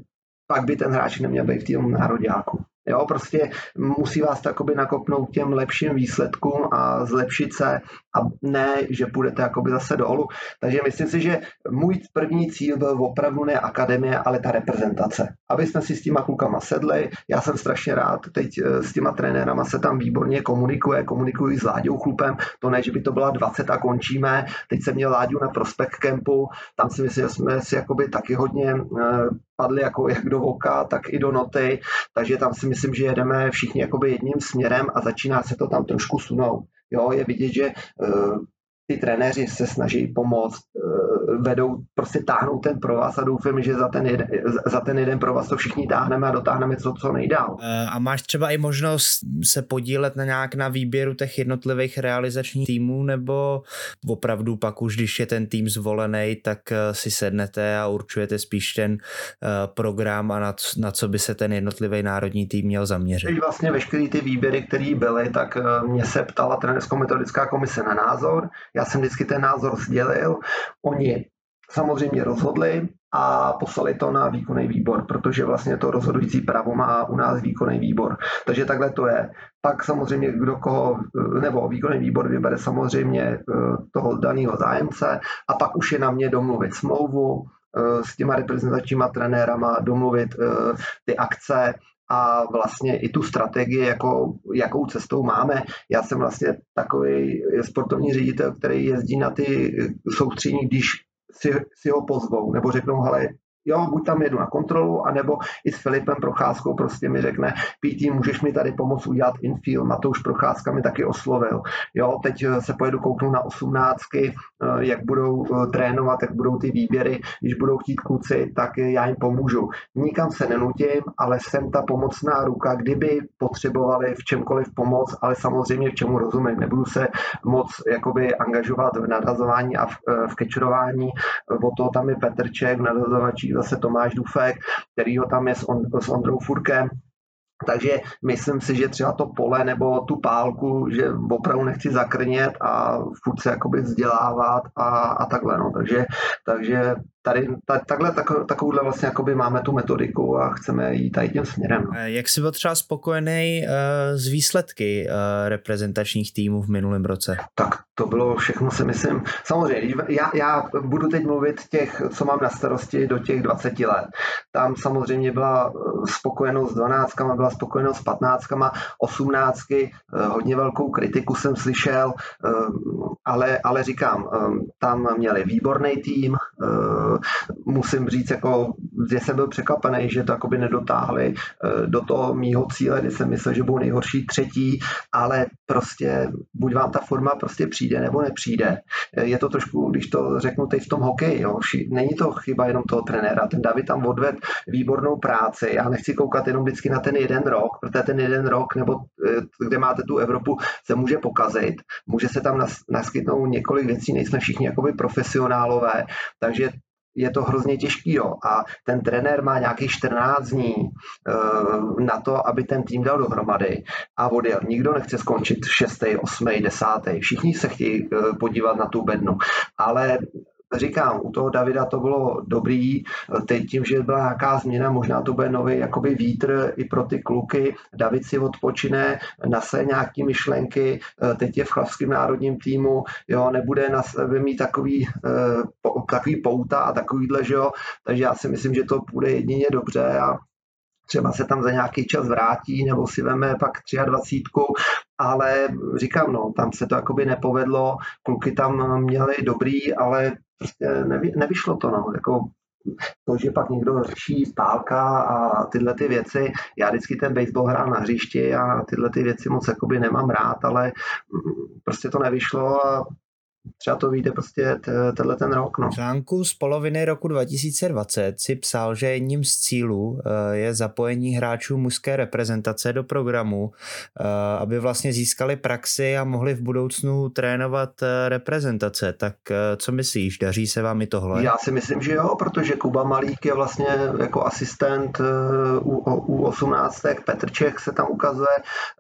pak by ten hráč neměl být v tom nároďáku. Jo, prostě musí vás takoby nakopnout těm lepším výsledkům a zlepšit se a ne, že půjdete jakoby zase dolů. Takže myslím si, že můj první cíl byl opravdu ne akademie, ale ta reprezentace. Aby jsme si s těma klukama sedli, já jsem strašně rád, teď eh, s těma trenérama se tam výborně komunikuje, komunikuji s Láďou Chlupem, to ne, že by to byla 20 a končíme, teď jsem měl Láďu na Prospect Campu, tam si myslím, že jsme si jakoby taky hodně eh, padli jako jak do voka, tak i do noty, takže tam si myslím, že jedeme všichni jakoby jedním směrem a začíná se to tam trošku sunout. Jo, je vidět, že uh, ty trenéři se snaží pomoct, eh, vedou, prostě táhnou ten provaz a doufám, že za ten, jeden, za ten jeden provaz to všichni táhneme a dotáhneme co, co nejdál. Eh, a máš třeba i možnost se podílet na nějak na výběru těch jednotlivých realizačních týmů, nebo opravdu pak už, když je ten tým zvolený, tak eh, si sednete a určujete spíš ten program a na, na co by se ten jednotlivý národní tým měl zaměřit? Když vlastně veškeré ty výběry, které byly, tak mě se ptala trenersko-metodická komise na názor. Já jsem vždycky ten názor sdělil. Oni samozřejmě rozhodli a poslali to na výkonný výbor, protože vlastně to rozhodující právo má u nás výkonný výbor. Takže takhle to je. Pak samozřejmě kdo koho, nebo výkonný výbor vybere samozřejmě eh, toho daného zájemce a pak už je na mě domluvit smlouvu, eh, s těma reprezentačníma trenérama, domluvit eh, ty akce, a vlastně i tu strategii, jako, jakou cestou máme. Já jsem vlastně takový sportovní ředitel, který jezdí na ty soustřední, když si, si ho pozvou, nebo řeknou, hele, jo, buď tam jedu na kontrolu, anebo i s Filipem Procházkou prostě mi řekne, PT, můžeš mi tady pomoct udělat infield, Matouš Procházka mi taky oslovil. Jo, teď eh, se pojedu kouknout na osmnáctky, eh, jak budou eh, trénovat, jak budou ty výběry, když budou chtít kluci, tak já jim pomůžu. Nikam se nenutím, ale jsem ta pomocná ruka, kdyby potřebovali v čemkoliv pomoc, ale samozřejmě v čemu rozumím. Nebudu se moc jakoby angažovat v nadhazování a v, v kečerování, o toho tam je Petrček, v zase Tomáš Dufek, který ho tam je s, on, s Ondrou Furkem, takže myslím si, že třeba to pole nebo tu pálku, že opravdu nechci zakrnět a furt se jakoby vzdělávat a, a takhle. No. Takže, takže tady ta, takhle tak, takovouhle vlastně jakoby máme tu metodiku a chceme jít tady tím směrem. No. Jak jsi byl třeba spokojený uh, z výsledky uh, reprezentačních týmů v minulém roce? Tak to bylo všechno, si myslím. Samozřejmě, já, já budu teď mluvit těch, co mám na starosti do těch 20 let. Tam samozřejmě byla spokojenost s 12, byla spokojenost s 15, 18, hodně velkou kritiku jsem slyšel, ale, ale říkám, tam měli výborný tým, musím říct, jako, že jsem byl překvapený, že to jakoby nedotáhli eh, do toho mýho cíle, kdy jsem myslel, že budou nejhorší třetí, ale prostě buď vám ta forma prostě přijde nebo nepřijde. Eh, je to trošku, když to řeknu teď v tom hokeji, jo, není to chyba jenom toho trenéra, ten David tam odved výbornou práci, já nechci koukat jenom vždycky na ten jeden rok, protože ten jeden rok, nebo eh, kde máte tu Evropu, se může pokazit, může se tam naskytnout několik věcí, nejsme všichni jakoby profesionálové, takže je to hrozně těžký. Jo. A ten trenér má nějakých 14 dní uh, na to, aby ten tým dal dohromady a odjel. Nikdo nechce skončit 6., 8., 10. Všichni se chtějí uh, podívat na tu bednu. Ale říkám, u toho Davida to bylo dobrý, teď tím, že byla nějaká změna, možná to bude nový jakoby vítr i pro ty kluky, David si odpočine, na své nějaký myšlenky, teď je v chlapském národním týmu, jo, nebude na sebe mít takový, takový pouta a takovýhle, že jo, takže já si myslím, že to bude jedině dobře a třeba se tam za nějaký čas vrátí nebo si veme pak 23, ale říkám, no, tam se to jakoby nepovedlo, kluky tam měli dobrý, ale prostě nevy, nevyšlo to, no, jako to, že pak někdo řeší pálka a tyhle ty věci, já vždycky ten baseball hrál na hřišti a tyhle ty věci moc jakoby nemám rád, ale mm, prostě to nevyšlo a třeba to vyjde prostě tenhle ten rok. No. V článku z poloviny roku 2020 si psal, že jedním z cílů eh, je zapojení hráčů mužské reprezentace do programu, eh, aby vlastně získali praxi a mohli v budoucnu trénovat eh, reprezentace. Tak co myslíš, daří se vám i tohle? Já si myslím, že jo, protože Kuba Malík je vlastně jako asistent u, u 18. Petr Čech se tam ukazuje,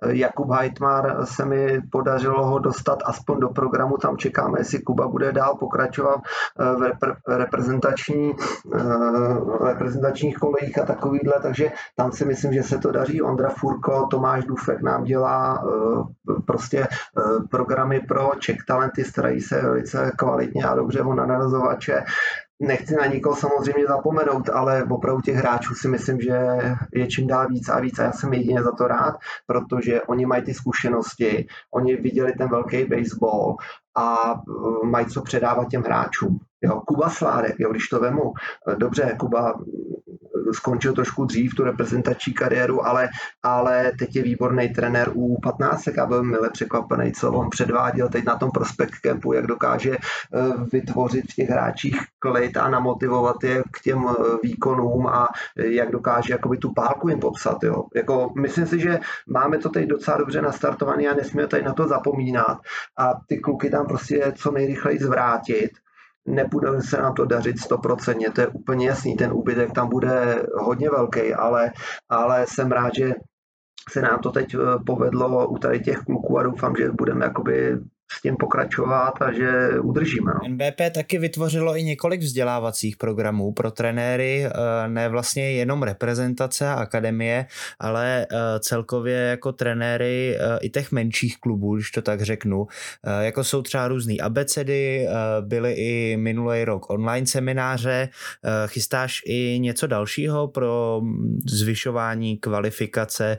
Jakub Heitmar se mi podařilo ho dostat aspoň do programu, tam čekám uvidíme, jestli Kuba bude dál pokračovat eh, v reprezentační, eh, reprezentačních kolejích a takovýhle, takže tam si myslím, že se to daří. Ondra Furko, Tomáš Dufek nám dělá eh, prostě programy pro Czech Talenty, starají se velice kvalitně a dobře o narazovače nechci na nikoho samozřejmě zapomenout, ale opravdu těch hráčů si myslím, že je čím dál víc a víc a já jsem jedině za to rád, protože oni mají ty zkušenosti, oni viděli ten velký baseball a e, mají co předávat těm hráčům. Jo, Kuba Sládek, jo, když to vemu, e, dobře, Kuba skončil trošku dřív tu reprezentační kariéru, ale, ale teď je výborný trenér u 15, a byl mile překvapený, co on předváděl teď na tom prospekt campu, jak dokáže eh, vytvořit v těch hráčích klid a namotivovat je k těm eh, výkonům a jak dokáže jakoby tu pálku jim popsat. Jo. Jako, myslím si, že máme to teď docela dobře nastartované a nesmíme tady na to zapomínat a ty kluky tam prostě co nejrychleji zvrátit. Nebude se nám to dařit stoprocentně, to je úplně jasný, ten úbytek tam bude hodně velký, ale, ale jsem rád, že se nám to teď eh, povedlo u tady těch kluků a doufám, že budeme jakoby s tím pokračovat a že udržíme. No. NBP taky vytvořilo i několik vzdělávacích programů pro trenéry, eh, ne vlastně jenom reprezentace a akademie, ale eh, celkově jako trenéry eh, i těch menších klubů, když to tak řeknu. Jako jsou třeba různý abecedy, byly i minulý rok online semináře. Chystáš i něco dalšího pro mm, zvyšování kvalifikace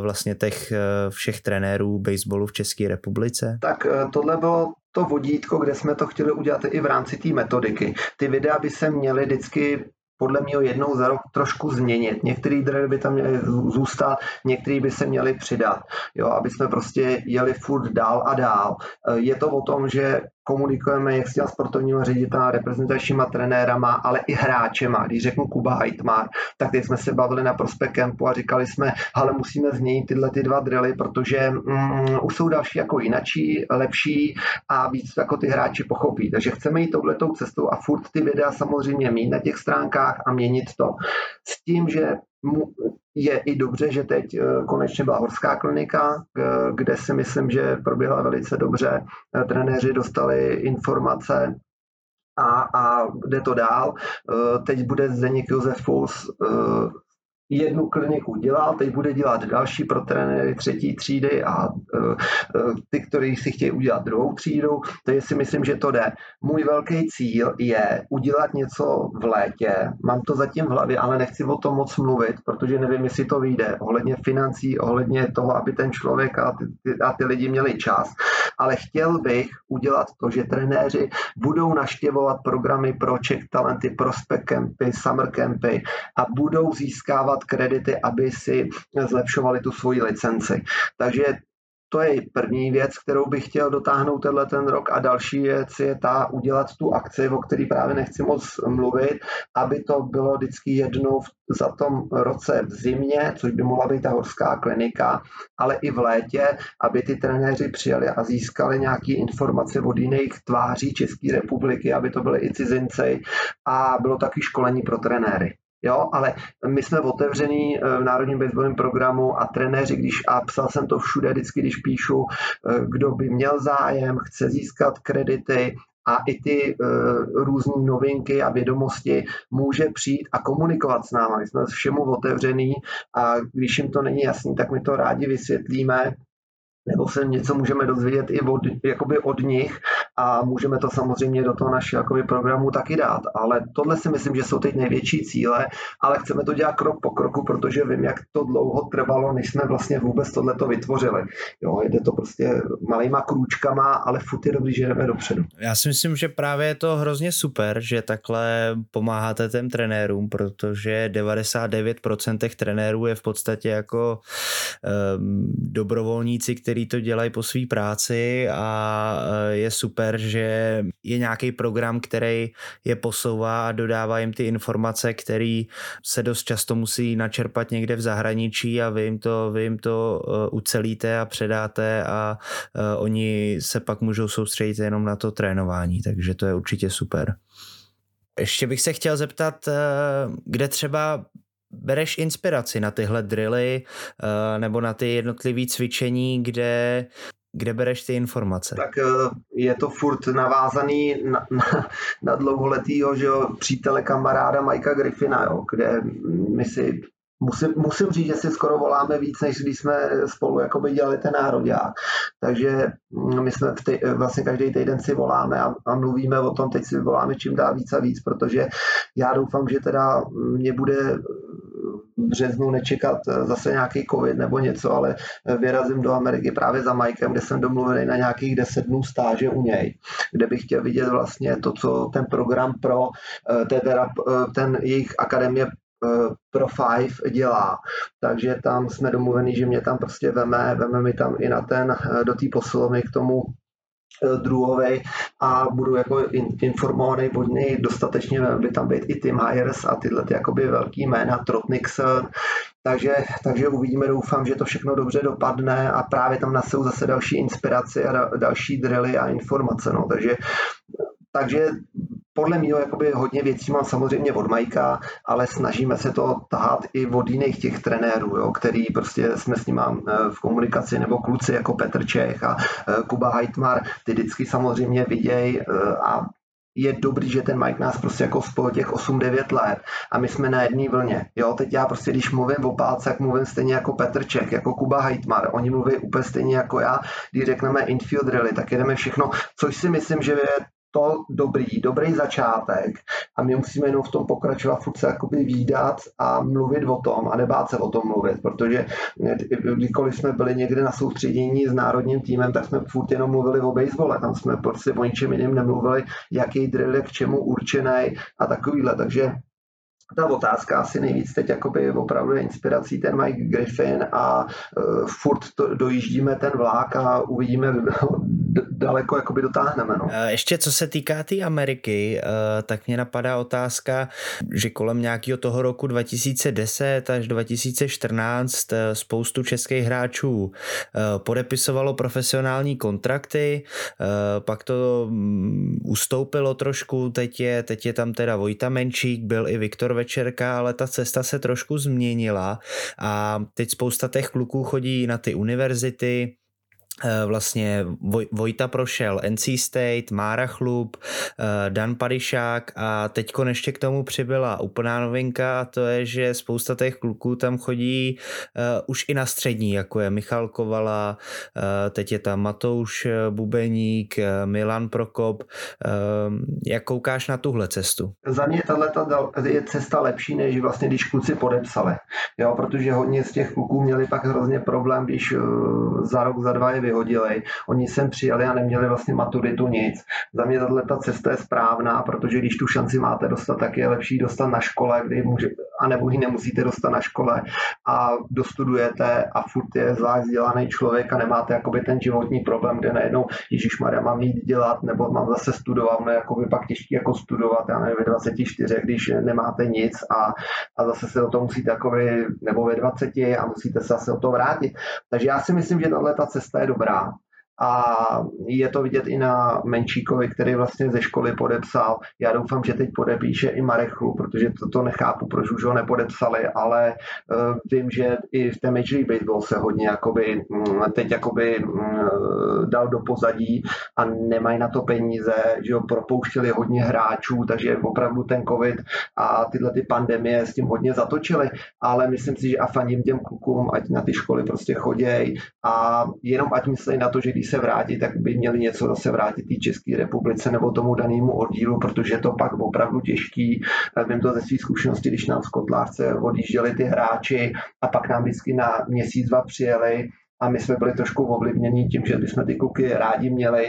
vlastně těch všech trenérů baseballu v České republice? Tak tak eh, tohle bylo to vodítko, kde jsme to chtěli udělat i v rámci té metodiky. Ty videa by se měly vždycky podle mě jednou za rok trošku změnit. Některé drily by tam měly zůstat, některé by se měly přidat, jo, aby jsme prostě jeli furt dál a dál. Eh, je to o tom, že komunikujeme jak s těma sportovníma ředitela, reprezentačníma trenérama, ale i hráčema. Když řeknu Kuba Heitmar, tak teď jsme se bavili na Prospect Campu a říkali jsme, ale musíme změnit tyhle ty dva drily, protože mm, už jsou další jako jinačí, lepší a víc jako ty hráči pochopí. Takže chceme jít touhletou cestou a furt ty videa samozřejmě mít na těch stránkách a měnit to. S tím, že je i dobře, že teď eh, konečně byla horská klinika, kde si myslím, že proběhla velice dobře. Eh, trenéři dostali informace a, a jde to dál. Eh, teď bude Zdeněk Josefus jednu kliniku dělal, teď bude dělat další pro trenéry třetí třídy a uh, ty, kteří si chtějí udělat druhou třídu, takže si myslím, že to jde. Můj velký cíl je udělat něco v létě, mám to zatím v hlavě, ale nechci o tom moc mluvit, protože nevím, jestli to vyjde, ohledně financí, ohledně toho, aby ten člověk a ty, a ty lidi měli čas, ale chtěl bych udělat to, že trenéři budou naštěvovat programy pro Czech Talenty, Prospect Campy, Summer Campy a budou získávat kredity, aby si zlepšovali tu svoji licenci. Takže to je první věc, kterou bych chtěl dotáhnout tenhle ten rok a další věc je ta udělat tu akci, o který právě nechci moc mluvit, aby to bylo vždycky jednou za tom roce v zimě, což by mohla být ta horská klinika, ale i v létě, aby ty trenéři přijeli a získali nějaké informace od jiných tváří České republiky, aby to byly i cizinci a bylo taky školení pro trenéry. Jo, ale my jsme otevření eh, v Národním baseballovém programu a trenéři, když, a psal jsem to všude vždycky, když píšu, eh, kdo by měl zájem, chce získat kredity, a i ty uh, různé novinky a vědomosti může přijít a komunikovat s námi. My jsme všemu otevřený a když jim to není jasný, tak my to rádi vysvětlíme nebo se něco můžeme dozvědět i od, jakoby od nich a můžeme to samozřejmě do toho našeho jakoby, programu taky dát. Ale tohle si myslím, že jsou teď největší cíle, ale chceme to dělat krok po kroku, protože vím, jak to dlouho trvalo, než jsme vlastně vůbec tohleto vytvořili. Jo, jde to prostě malýma krůčkama, ale furt je dobrý, že jdeme dopředu. Já si myslím, že právě je to hrozně super, že takhle pomáháte těm trenérům, protože 99% těch trenérů je v podstatě jako um, dobrovolníci, který to dělají po své práci a e, je super, že je nějaký program, který je posouvá a dodává jim ty informace, které se dost často musí načerpat někde v zahraničí a vy jim to, vy jim to e, ucelíte a předáte a e, oni se pak můžou soustředit jenom na to trénování, takže to je určitě super. Ještě bych se chtěl zeptat, kde třeba bereš inspiraci na tyhle drily nebo na ty jednotlivé cvičení, kde kde bereš ty informace? Tak eh, je to furt navázaný na, na, na dlouholetýho že jo, přítele, kamaráda Mikea Griffina, jo, kde my si musím, musím říct, že si skoro voláme víc, než když jsme spolu jakoby dělali ten národák. Takže mm, my jsme v ty, vlastně každý týden si voláme a, a mluvíme o tom, teď si voláme čím dál víc a víc, protože já doufám, že teda mě bude březnu nečekat zase nějaký covid nebo něco, ale vyrazím do Ameriky právě za Mikem, kde jsem domluvený na nějakých 10 dnů stáže u něj, kde bych chtěl vidět vlastně to, co ten program pro eh, teda, eh, ten jejich akademie Eh, pro Five dělá. Takže tam jsme domluveni, že mě tam prostě veme, veme mi tam i na ten, eh, do té posilovny k tomu eh, druhovej a budu jako informovaný od něj dostatečně, by tam být i Tim Myers a tyhle ty jakoby velký jména, Trot Nixon, takže, takže uvidíme, doufám, že to všechno dobře dopadne a právě tam nasou zase další inspirace a další drily a informace. No. Takže, takže podle mě jakoby hodně věcí mám samozřejmě od Majka, ale snažíme se to tahat i od jiných těch trenérů, jo, který prostě jsme s nimi eh, v komunikaci, nebo kluci jako Petr Čech a eh, Kuba Heitmar, ty vždycky samozřejmě vidějí eh, a je dobrý, že ten Mike nás prostě jako spolu těch 8-9 let a my jsme na jedné vlně. Jo, teď já prostě, když mluvím o pálce, jak mluvím stejně jako Petr Čech, jako Kuba Heitmar, oni mluví úplně stejně jako já, když řekneme infield rally, tak jedeme všechno, což si myslím, že je to dobrý, dobrý začátek. A my musíme jenom v tom pokračovat, furt se jakoby výdat a mluvit o tom a nebát se o tom mluvit, protože kdykoliv jsme byli někde na soustředění s národním týmem, tak jsme furt jenom mluvili o basebole, tam jsme prostě o ničem jiném nemluvili, jaký drill je k čemu určený a takovýhle, takže ta otázka asi nejvíc teď jakoby opravdu je inspirací ten Mike Griffin a uh, furt to, dojíždíme ten vlák a uvidíme, [LAUGHS] daleko jakoby dotáhneme. No. E, ještě co se týká té tý Ameriky, e, tak mě napadá otázka, že kolem nějakého toho roku 2010 až 2014 e, spoustu českých hráčů podepisovalo profesionální kontrakty, pak to mm, ustoupilo trošku, teď je, teď je tam teda Vojta Menčík, byl i Viktor Večerka, ale ta cesta se trošku změnila a teď spousta těch kluků chodí na ty univerzity, vlastně Voj, Vojta prošel NC State, Mára Chlup, eh, Dan Padišák a teď ještě k tomu přibyla úplná novinka a to je, že spousta těch kluků tam chodí uh, už i na střední, jako je Michal Kovala, teď je tam Matouš Bubeník, Milan Prokop. Jak koukáš na tuhle cestu? Za mě tato je cesta lepší, než vlastně když kluci podepsali. Jo, protože hodně z těch kluků měli pak hrozně problém, když za rok, za dva je vyhodili. Oni sem přijeli a neměli vlastně maturitu nic. Za mě tato ta cesta je správná, protože když tu šanci máte dostat, tak je lepší dostat na škole, kdy může, anebo ji nemusíte dostat na škole a dostudujete a furt je z vás vzdělaný člověk a nemáte jakoby ten životní problém, kde najednou Ježíš Maria mám jít dělat nebo mám zase studovat, no jakoby pak těžký jako studovat, já nevím, ve 24, když nemáte nic a, a zase se o to musíte jakoby, nebo ve 20 a musíte se zase o to vrátit. Takže já si myslím, že tahle ta cesta je dobrá cobrar a je to vidět i na Menšíkovi, který vlastně ze školy podepsal. Já doufám, že teď podepíše i Marechlu, protože to, to nechápu, proč už ho nepodepsali, ale uh, vím, že i v té Major League Baseball se hodně jakoby, um, teď jakoby um, dal do pozadí a nemají na to peníze, že ho propouštěli hodně hráčů, takže opravdu ten covid a tyhle ty pandemie s tím hodně zatočili, ale myslím si, že a faním těm klukům, ať na ty školy prostě choděj a jenom ať myslí na to, že když se vrátí, tak by měli něco zase vrátit té České republice nebo tomu danému oddílu, protože je to pak opravdu těžký. Vím to ze své zkušenosti, když nám v Kotlárce odjížděli ty hráči a pak nám vždycky na měsíc, dva přijeli a my jsme byli trošku ovlivněni tím, že bychom ty kluky rádi měli,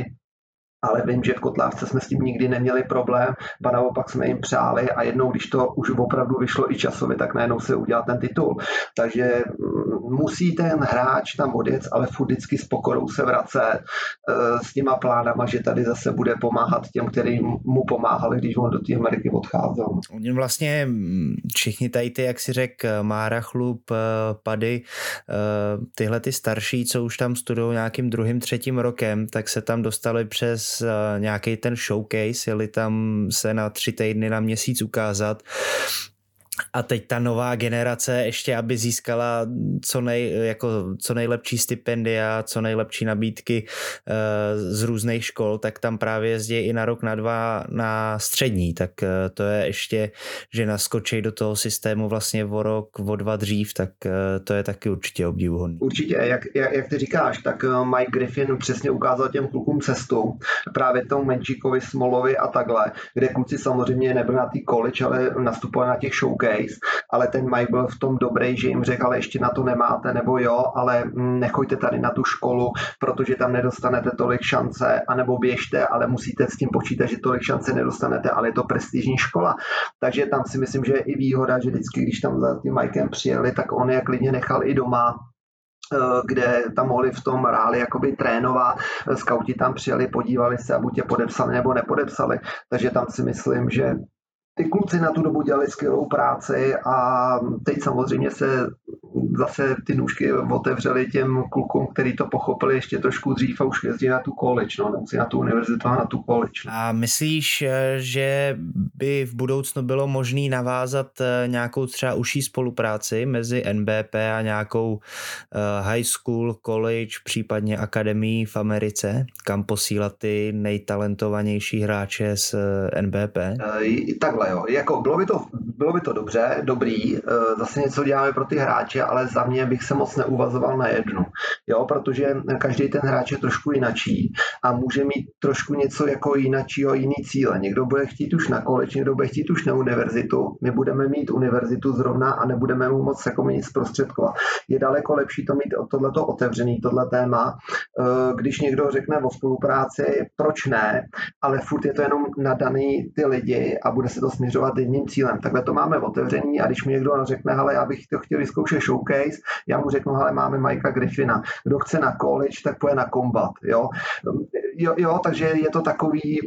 ale vím, že v Kotlávce jsme s tím nikdy neměli problém, ba naopak jsme jim přáli a jednou, když to už opravdu vyšlo i časově, tak najednou se udělal ten titul. Takže mm, musí ten hráč tam odjet, ale furt vždycky s pokorou se vracet eh, s těma plánama, že tady zase bude pomáhat těm, kterým mu pomáhali, když on do té Ameriky odcházel. Oni vlastně mm, všichni tady ty, jak si řekl, Mára Chlup, eh, Pady, eh, tyhle ty starší, co už tam studují nějakým druhým, třetím rokem, tak se tam dostali přes uh, nějaký ten showcase, jeli tam se na tři týdny na měsíc ukázat a teď ta nová generace ještě, aby získala co, nej, jako, co nejlepší stipendia, co nejlepší nabídky uh, z různých škol, tak tam právě jezdí i na rok, na dva na střední, tak uh, to je ještě, že naskočí do toho systému vlastně o rok, o dva dřív, tak uh, to je taky určitě obdivuhodný. Určitě, jak, jak, jak ty říkáš, tak Mike Griffin přesně ukázal těm klukům cestu, právě tomu Menčíkovi, Smolovi a takhle, kde kluci samozřejmě nebyli na té college, ale nastupovali na těch showcase case, ale ten Mike byl v tom dobrý, že jim řekl, ale ještě na to nemáte, nebo jo, ale mm, nechoďte tady na tu školu, protože tam nedostanete tolik šance, anebo běžte, ale musíte s tím počítat, že tolik šance nedostanete, ale je to prestižní škola. Takže tam si myslím, že je i výhoda, že vždycky, když tam za tím Mikem přijeli, tak on je klidně nechal i doma, eh, kde tam mohli v tom ráli jakoby trénovat, skauti tam přijeli, podívali se a buď je podepsali nebo nepodepsali, takže tam si myslím, že ty kluci na tu dobu dělali skvělou práci a teď samozřejmě se zase ty nůžky otevřely těm klukům, který to pochopili ještě trošku dřív a už jezdí na tu college, no, nemusí na tu univerzitu a na tu college. No. A myslíš, že by v budoucnu bylo možné navázat eh, nějakou třeba užší spolupráci mezi NBP a nějakou eh, high school, college, případně akademii v Americe, kam posílat ty nejtalentovanější hráče z eh, NBP? Takhle jo, jako bylo by to, bylo by to dobře, dobrý, zase něco děláme pro ty hráče, ale za mě bych se moc neuvazoval na jednu, jo, protože každý ten hráč je trošku jinačí a může mít trošku něco jako jinačího, jiný cíle. Někdo bude chtít už na koleč, někdo bude chtít už na univerzitu, my budeme mít univerzitu zrovna a nebudeme mu moc jako nic zprostředkovat. Je daleko lepší to mít tohleto otevřený, tohle téma. Eh, když někdo řekne o spolupráci, proč ne, ale furt je to jenom nadaný ty lidi a bude se to směřovat jedním cílem. Takhle to máme otevřený a když mi někdo řekne, ale já bych to chtěl vyzkoušet showcase, já mu řeknu, ale máme Majka Griffina. Kdo chce na college, tak poje na combat. Jo? Jo, jo, takže je to takový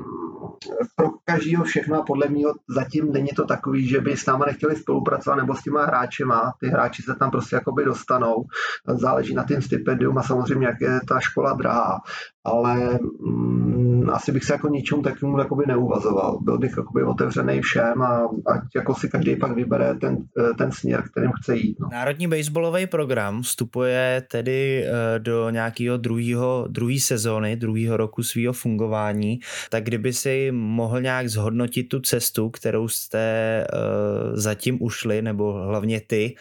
pro každého všechno a podle mě zatím není to takový, že by s náma nechtěli spolupracovat nebo s těma hráčema. Ty hráči se tam prostě jakoby dostanou. Záleží na tím stipendium a samozřejmě, jak je ta škola drahá ale mm, asi bych se jako ničemu takovému jakoby neuvazoval. Byl bych jakoby otevřený všem a ať jako si každý pak vybere ten, eh, ten směr, kterým chce jít. No. Národní baseballový program vstupuje tedy eh, do nějakého druhého, druhé sezóny, druhého roku svého fungování, tak kdyby si mohl nějak zhodnotit tu cestu, kterou jste uh, zatím ušli, nebo hlavně ty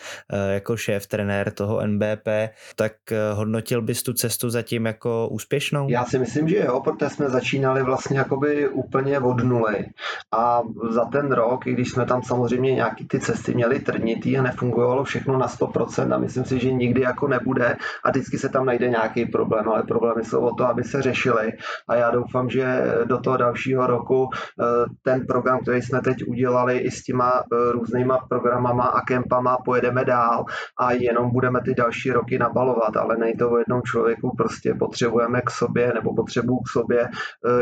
jako šéf trenér toho NBP, tak hodnotil bys tu cestu zatím jako úspěšnou? Já si myslím, že jo, protože jsme začínali vlastně jakoby úplně od nuly. A za ten rok, i když jsme tam samozřejmě nějaký ty cesty měli trnitý a nefungovalo všechno na 100% a myslím si, že nikdy jako nebude a vždycky se tam najde nějaký problém, ale problémy jsou o to, aby se řešily. A já doufám, že do toho dalšího roku eh, ten program, který jsme teď udělali i s těma eh, různýma programama a kempama pojedeme dál a jenom budeme ty další roky nabalovat, ale nejde to o jednom člověku, prostě potřebujeme k sobě sobě nebo potřebuju k sobě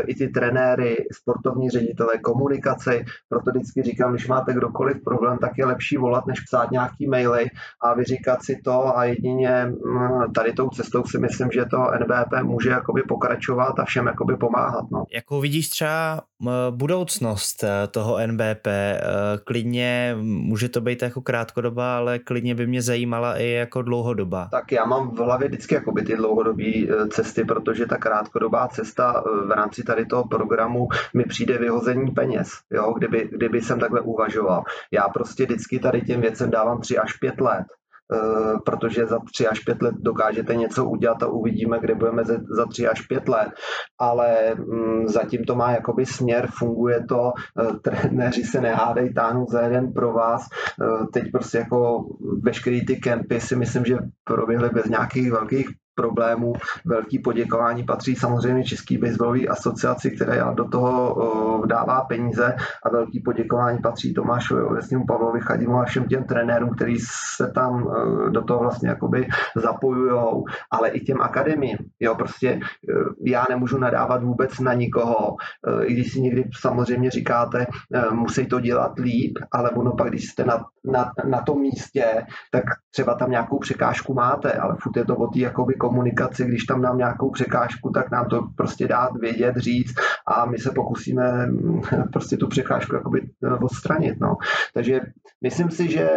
i ty trenéry, sportovní ředitele, komunikaci. Proto vždycky říkám, když máte kdokoliv problém, tak je lepší volat, než psát nějaký maily a vyříkat si to a jedině mm, tady tou cestou si myslím, že to NBP může jakoby pokračovat a všem jakoby pomáhat. No. Jakou vidíš třeba budoucnost eh, toho NBP? Eh, klidně může to být jako krátkodoba, ale klidně by mě zajímala i jako dlouhodoba. Tak já mám v hlavě vždycky jakoby ty dlouhodobé cesty, protože ta krátkodobá cesta v rámci tady toho programu mi přijde vyhození peněz, jo, kdyby, kdyby jsem takhle uvažoval. Já prostě vždycky tady těm věcem dávám 3 až 5 let Eh, protože za tři až pět let dokážete něco udělat a uvidíme, kde budeme za tři až pět let. Ale mm, zatím to má jakoby směr, funguje to, eh, trenéři se nehádají, táhnout za jeden pro vás. Eh, teď prostě jako veškerý ty kempy si myslím, že proběhly bez nějakých velkých problémů. Velký poděkování patří samozřejmě Český baseballové asociaci, která do toho dává peníze a velký poděkování patří Tomášovi Ovesnímu, Pavlovi Chadimu a všem těm trenérům, kteří se tam do toho vlastně jakoby zapojujou, ale i těm akademiím. Jo, prostě e, já nemůžu nadávat vůbec na nikoho, e, i když si někdy samozřejmě říkáte, e, musí to dělat líp, ale ono pak, když jste na, na, na tom místě, tak třeba tam nějakou překážku máte, ale furt je to o té komunikaci, když tam dám nějakou překážku, tak nám to prostě dát vědět, říct a my se pokusíme mm, [LAUGHS] prostě tu překážku jakoby eh, odstranit. No. Takže myslím si, že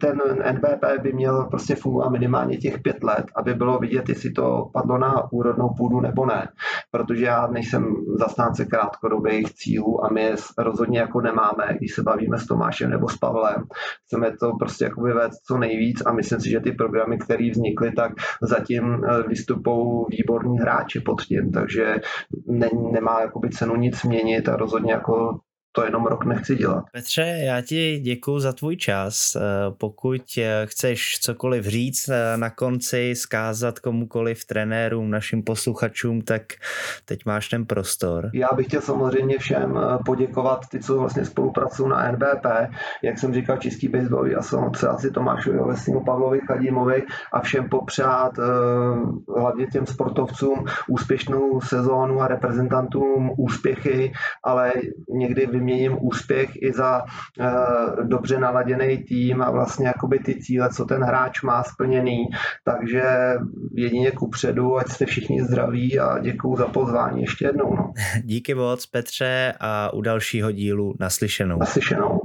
ten NBP by měl prostě fungovat minimálně těch pět let, aby bylo vidět, jestli to padlo na úrodnou půdu nebo ne. Protože já nejsem zastánce krátkodobých cílů a my je rozhodně jako nemáme, když se bavíme s Tomášem nebo s Pavlem. Chceme to prostě jakoby vést co nejvíc a myslím si, že ty programy, které vznikly, tak zatím vystupují výborní hráči pod tím, takže ne, nemá jakoby cenu nic měnit a rozhodně jako to jenom rok nechci dělat. Petře, já ti děkuji za tvůj čas. Eh, pokud eh, chceš cokoliv říct eh, na konci, zkázat komukoliv trenérům, našim posluchačům, tak teď máš ten prostor. Já bych chtěl samozřejmě všem poděkovat, ty, co vlastně spolupracují na NBP, jak jsem říkal, Čistý baseballový asociaci Tomášovi Ovesnímu, Pavlovi Chadímovi a všem popřát, hlavně těm sportovcům, úspěšnou sezónu a reprezentantům úspěchy, ale někdy vy vyměním úspěch i za uh, dobře naladěný tým a vlastně jakoby ty cíle, co ten hráč má splněný. Takže jedině ku předu, ať jste všichni zdraví a děkuju za pozvání ještě jednou. No. [LAUGHS] Díky moc Petře a u dalšího dílu naslyšenou. Naslyšenou.